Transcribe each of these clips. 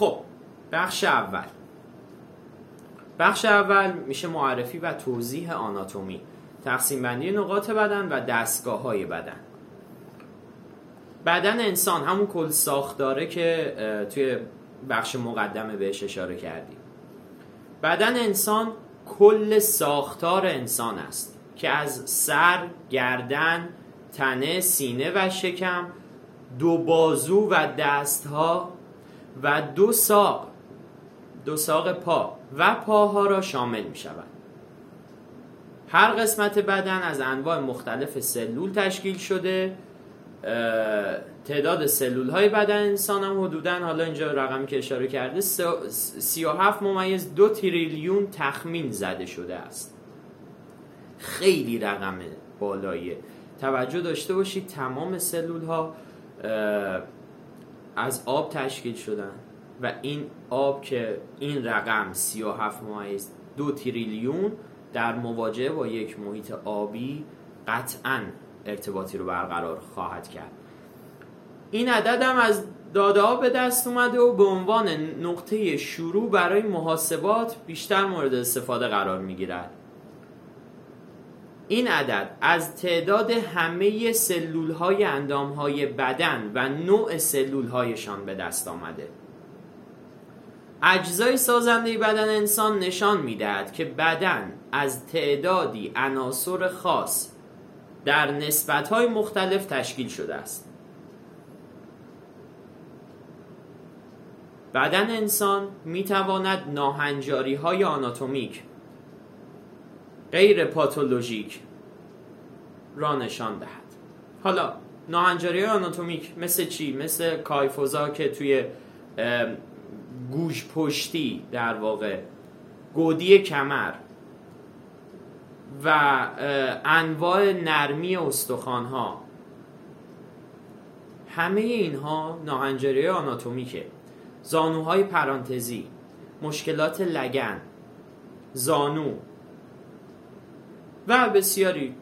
خب بخش اول. بخش اول میشه معرفی و توضیح آناتومی. تقسیم بندی نقاط بدن و دستگاه های بدن. بدن انسان همون کل ساختاره که توی بخش مقدمه بهش اشاره کردیم. بدن انسان کل ساختار انسان است که از سر، گردن، تنه، سینه و شکم دو بازو و دستها و دو ساق دو ساق پا و پاها را شامل می شود هر قسمت بدن از انواع مختلف سلول تشکیل شده. تعداد سلول های بدن انسان هم حدودا حالا اینجا رقمی که اشاره کرده 37 ممیز دو تریلیون تخمین زده شده است. خیلی رقم بالاییه. توجه داشته باشید تمام سلول ها از آب تشکیل شدن و این آب که این رقم 37 ممیز دو تریلیون در مواجهه با یک محیط آبی قطعا ارتباطی رو برقرار خواهد کرد. این عدد هم از داده ها به دست اومده و به عنوان نقطه شروع برای محاسبات بیشتر مورد استفاده قرار می گیرد این عدد از تعداد همه سلول های اندام های بدن و نوع سلول هایشان به دست آمده. اجزای سازنده بدن انسان نشان می‌دهد که بدن از تعدادی عناصر خاص در نسبت های مختلف تشکیل شده است. بدن انسان می تواند ناهنجاری های آناتومیک غیر پاتولوژیک را نشان دهد حالا ناهنجاری آناتومیک مثل چی؟ مثل کایفوزا که توی گوش پشتی در واقع گودی کمر و انواع نرمی استخوان ها همه اینها ناهنجاری آناتومیکه زانوهای پرانتزی مشکلات لگن زانو و بسیاری.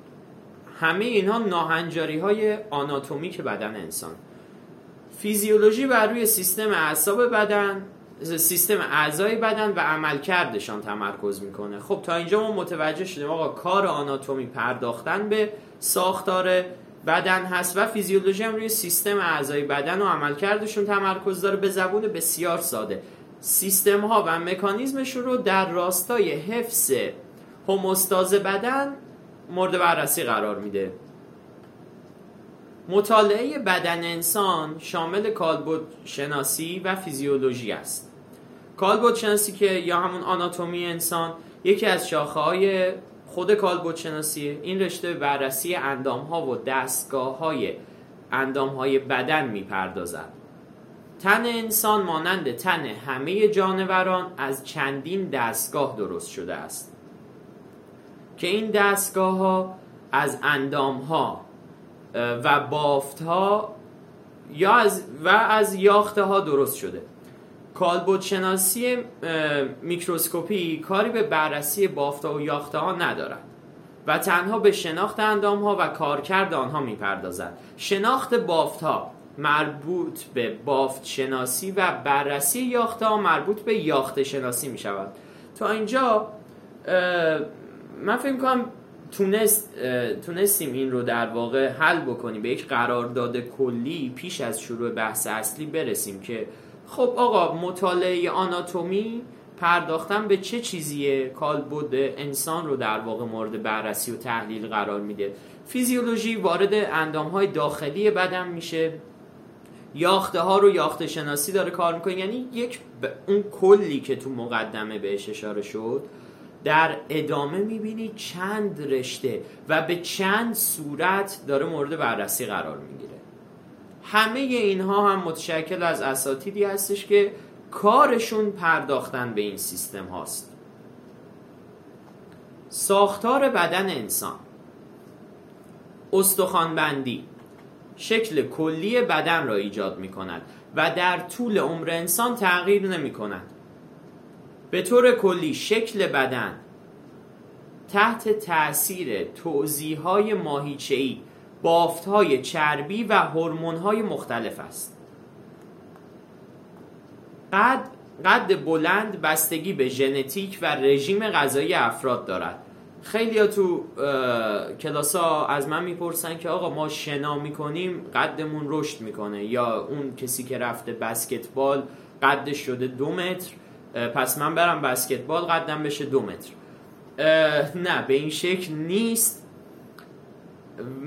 همه اینها ناهنجاری های آناتومیک بدن انسان. فیزیولوژی بر روی سیستم اعصاب بدن سیستم اعضای بدن و عملکردشان تمرکز می‌کنه. خب تا اینجا ما متوجه شدیم آقا کار آناتومی پرداختن به ساختار بدن هست و فیزیولوژی هم روی سیستم اعضای بدن و عملکردشون تمرکز داره. به زبون بسیار ساده. سیستم ها و مکانیزمشون رو در راستای حفظ هموستاز بدن مورد بررسی قرار میده. مطالعه بدن انسان شامل کالبد شناسی و فیزیولوژی است. کالبد شناسی که یا همون آناتومی انسان یکی از شاخه های خود کالبد شناسیه این رشته بررسی اندام ها و دستگاه های اندام های بدن می‌پردازد. تن انسان مانند تن همه جانوران از چندین دستگاه درست شده است. که این دستگاه ها از اندام ها و بافت ها یا از و از یاخته ها درست شده. کالبد شناسی میکروسکوپی کاری به بررسی بافت و یاخته ها ندارد و تنها به شناخت اندام ها و کارکرد آنها می‌پردازد. شناخت بافت ها مربوط به بافت شناسی و بررسی یاخته ها مربوط به یاخته شناسی می شود تا اینجا من فکر کنم تونست تونستیم این رو در واقع حل بکنیم. به یک قرارداد کلی پیش از شروع بحث اصلی برسیم که خب آقا مطالعه آناتومی پرداختن به چه چیزیه؟ کالبد انسان رو در واقع مورد بررسی و تحلیل قرار میده. فیزیولوژی وارد اندام های داخلی بدن میشه. یاخته ها رو یاخته شناسی داره کار می‌کنه. یعنی یک اون کلی که تو مقدمه بهش اشاره شد در ادامه می‌بینی چند رشته و به چند صورت داره مورد بررسی قرار می‌گیره. همه اینها هم متشکل از اساتیدی هستش که کارشون پرداختن به این سیستم هاست. ساختار بدن انسان. استخوانبندی. شکل کلی بدن را ایجاد می کند و در طول عمر انسان تغییر نمی کند به طور کلی شکل بدن تحت تاثیر توضیح های ماهیچه‌ای بافت های چربی و هورمون های مختلف است. قد قد بلند بستگی به ژنتیک و رژیم غذایی افراد دارد. خیلی ها تو کلاس ها از من می‌پرسن که آقا ما شنا می‌کنیم قدمون رشد می‌کنه یا اون کسی که رفته بسکتبال قدش شده دو متر؟ پس من برم بسکتبال قدم بشه دو متر. نه به این شکل نیست.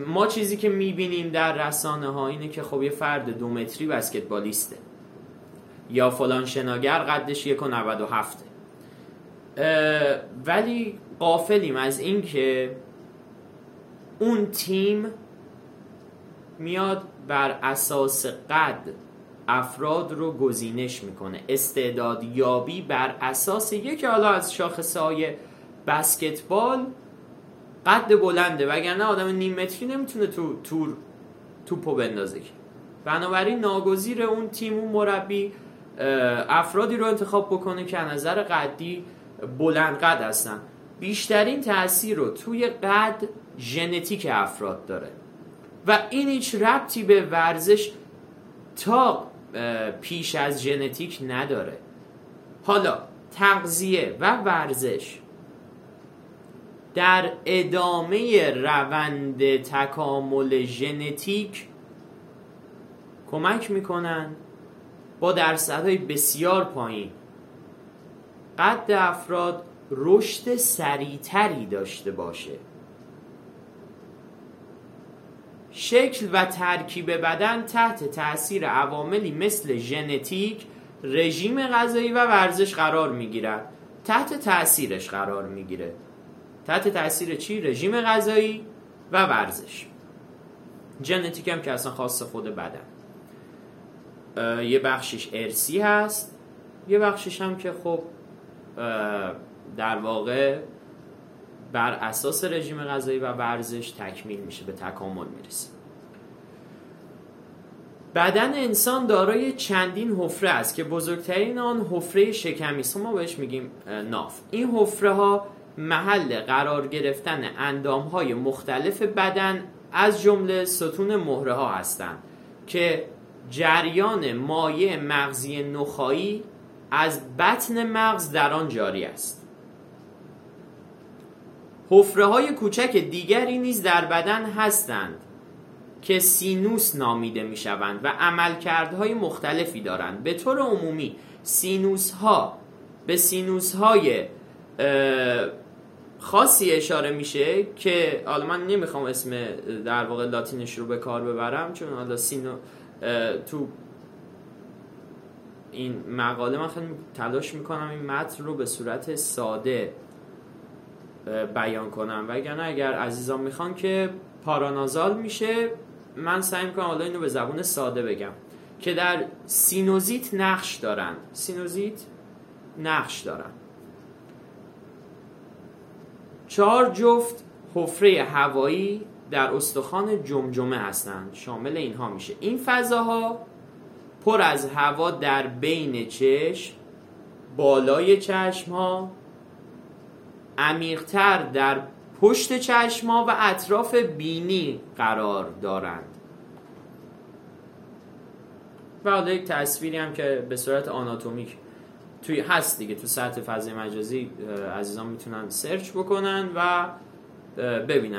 ما چیزی که می‌بینیم در رسانه ها اینه که خب یه فرد دو متری بسکتبالیسته. یا فلان شناگر قدش یک و و هفته ولی قافلیم از اینکه اون تیم میاد بر اساس قد افراد رو گزینش می‌کنه. استعداد یابی بر اساس یکی حالا از شاخصه های بسکتبال قد بلنده وگرنه آدم نیم متری نمی‌تونه تو تور توپو بندازه بنابراین ناگزیر اون تیم اون مربی افرادی رو انتخاب بکنه که نظر قدی بلند قد هستن. بیشترین تاثیر رو توی قد ژنتیک افراد داره. و این هیچ ربطی به ورزش تا پیش از ژنتیک نداره. حالا تغذیه و ورزش در ادامه روند تکامل ژنتیک کمک می‌کنن با درصدهای بسیار پایین. قد افراد رشد سریعتری داشته باشه. شکل و ترکیب بدن تحت تاثیر عواملی مثل ژنتیک رژیم غذایی و ورزش قرار می‌گیرد. تحت تاثیرش قرار می‌گیره. تحت تاثیر چی؟ رژیم غذایی و ورزش. ژنتیک هم که اصلا خاص خود بدن. یه بخشش ارسی هست. یه بخشش هم که خب در واقع بر اساس رژیم غذایی و ورزش تکمیل میشه به تکامل می‌رسه. بدن انسان دارای چندین حفره است که بزرگترین آن حفره شکمی است. ما بهش میگیم ناف. این حفره ها محل قرار گرفتن اندام های مختلف بدن از جمله ستون مهره ها هستند که جریان مایع مغزی نخایی از بطن مغز در آن جاری است. حفره های کوچک دیگری نیز در بدن هستند که سینوس نامیده می شوند و عملکردهای مختلفی دارند. به طور عمومی سینوس ها به سینوس های خاصی اشاره میشه که حالا من نمی‌خوام اسم در واقع لاتینش رو به کار ببرم چون حالا سینو تو این مقاله من خیلی تلاش می‌کنم این متن رو به صورت ساده بیان کنم. وگرنه اگر عزیزان می‌خوان که پارانازال میشه من سعی می‌کنم حالا اینو به زبون ساده بگم. که در سینوزیت نقش دارن. سینوزیت نقش دارن. چهار جفت حفره هوایی در استخوان جمجمه هستند شامل اینها میشه. این فضاها پر از هوا در بین چشم بالای چشم ها عمیقتر در پشت چشم ها و اطراف بینی قرار دارند. و حالا یک تصویری هم که به صورت آناتومیک توی هست دیگه تو سطح فضای مجازی عزیزان می‌تونن سرچ بکنن و ببینن.